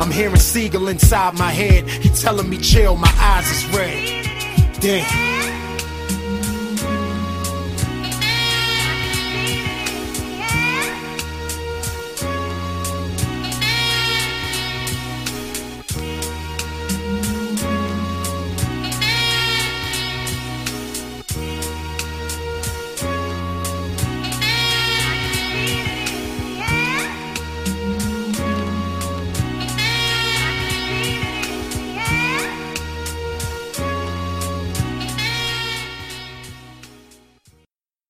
D: I'm hearing Sigel inside my head. He telling me chill, my eyes is red. Damn.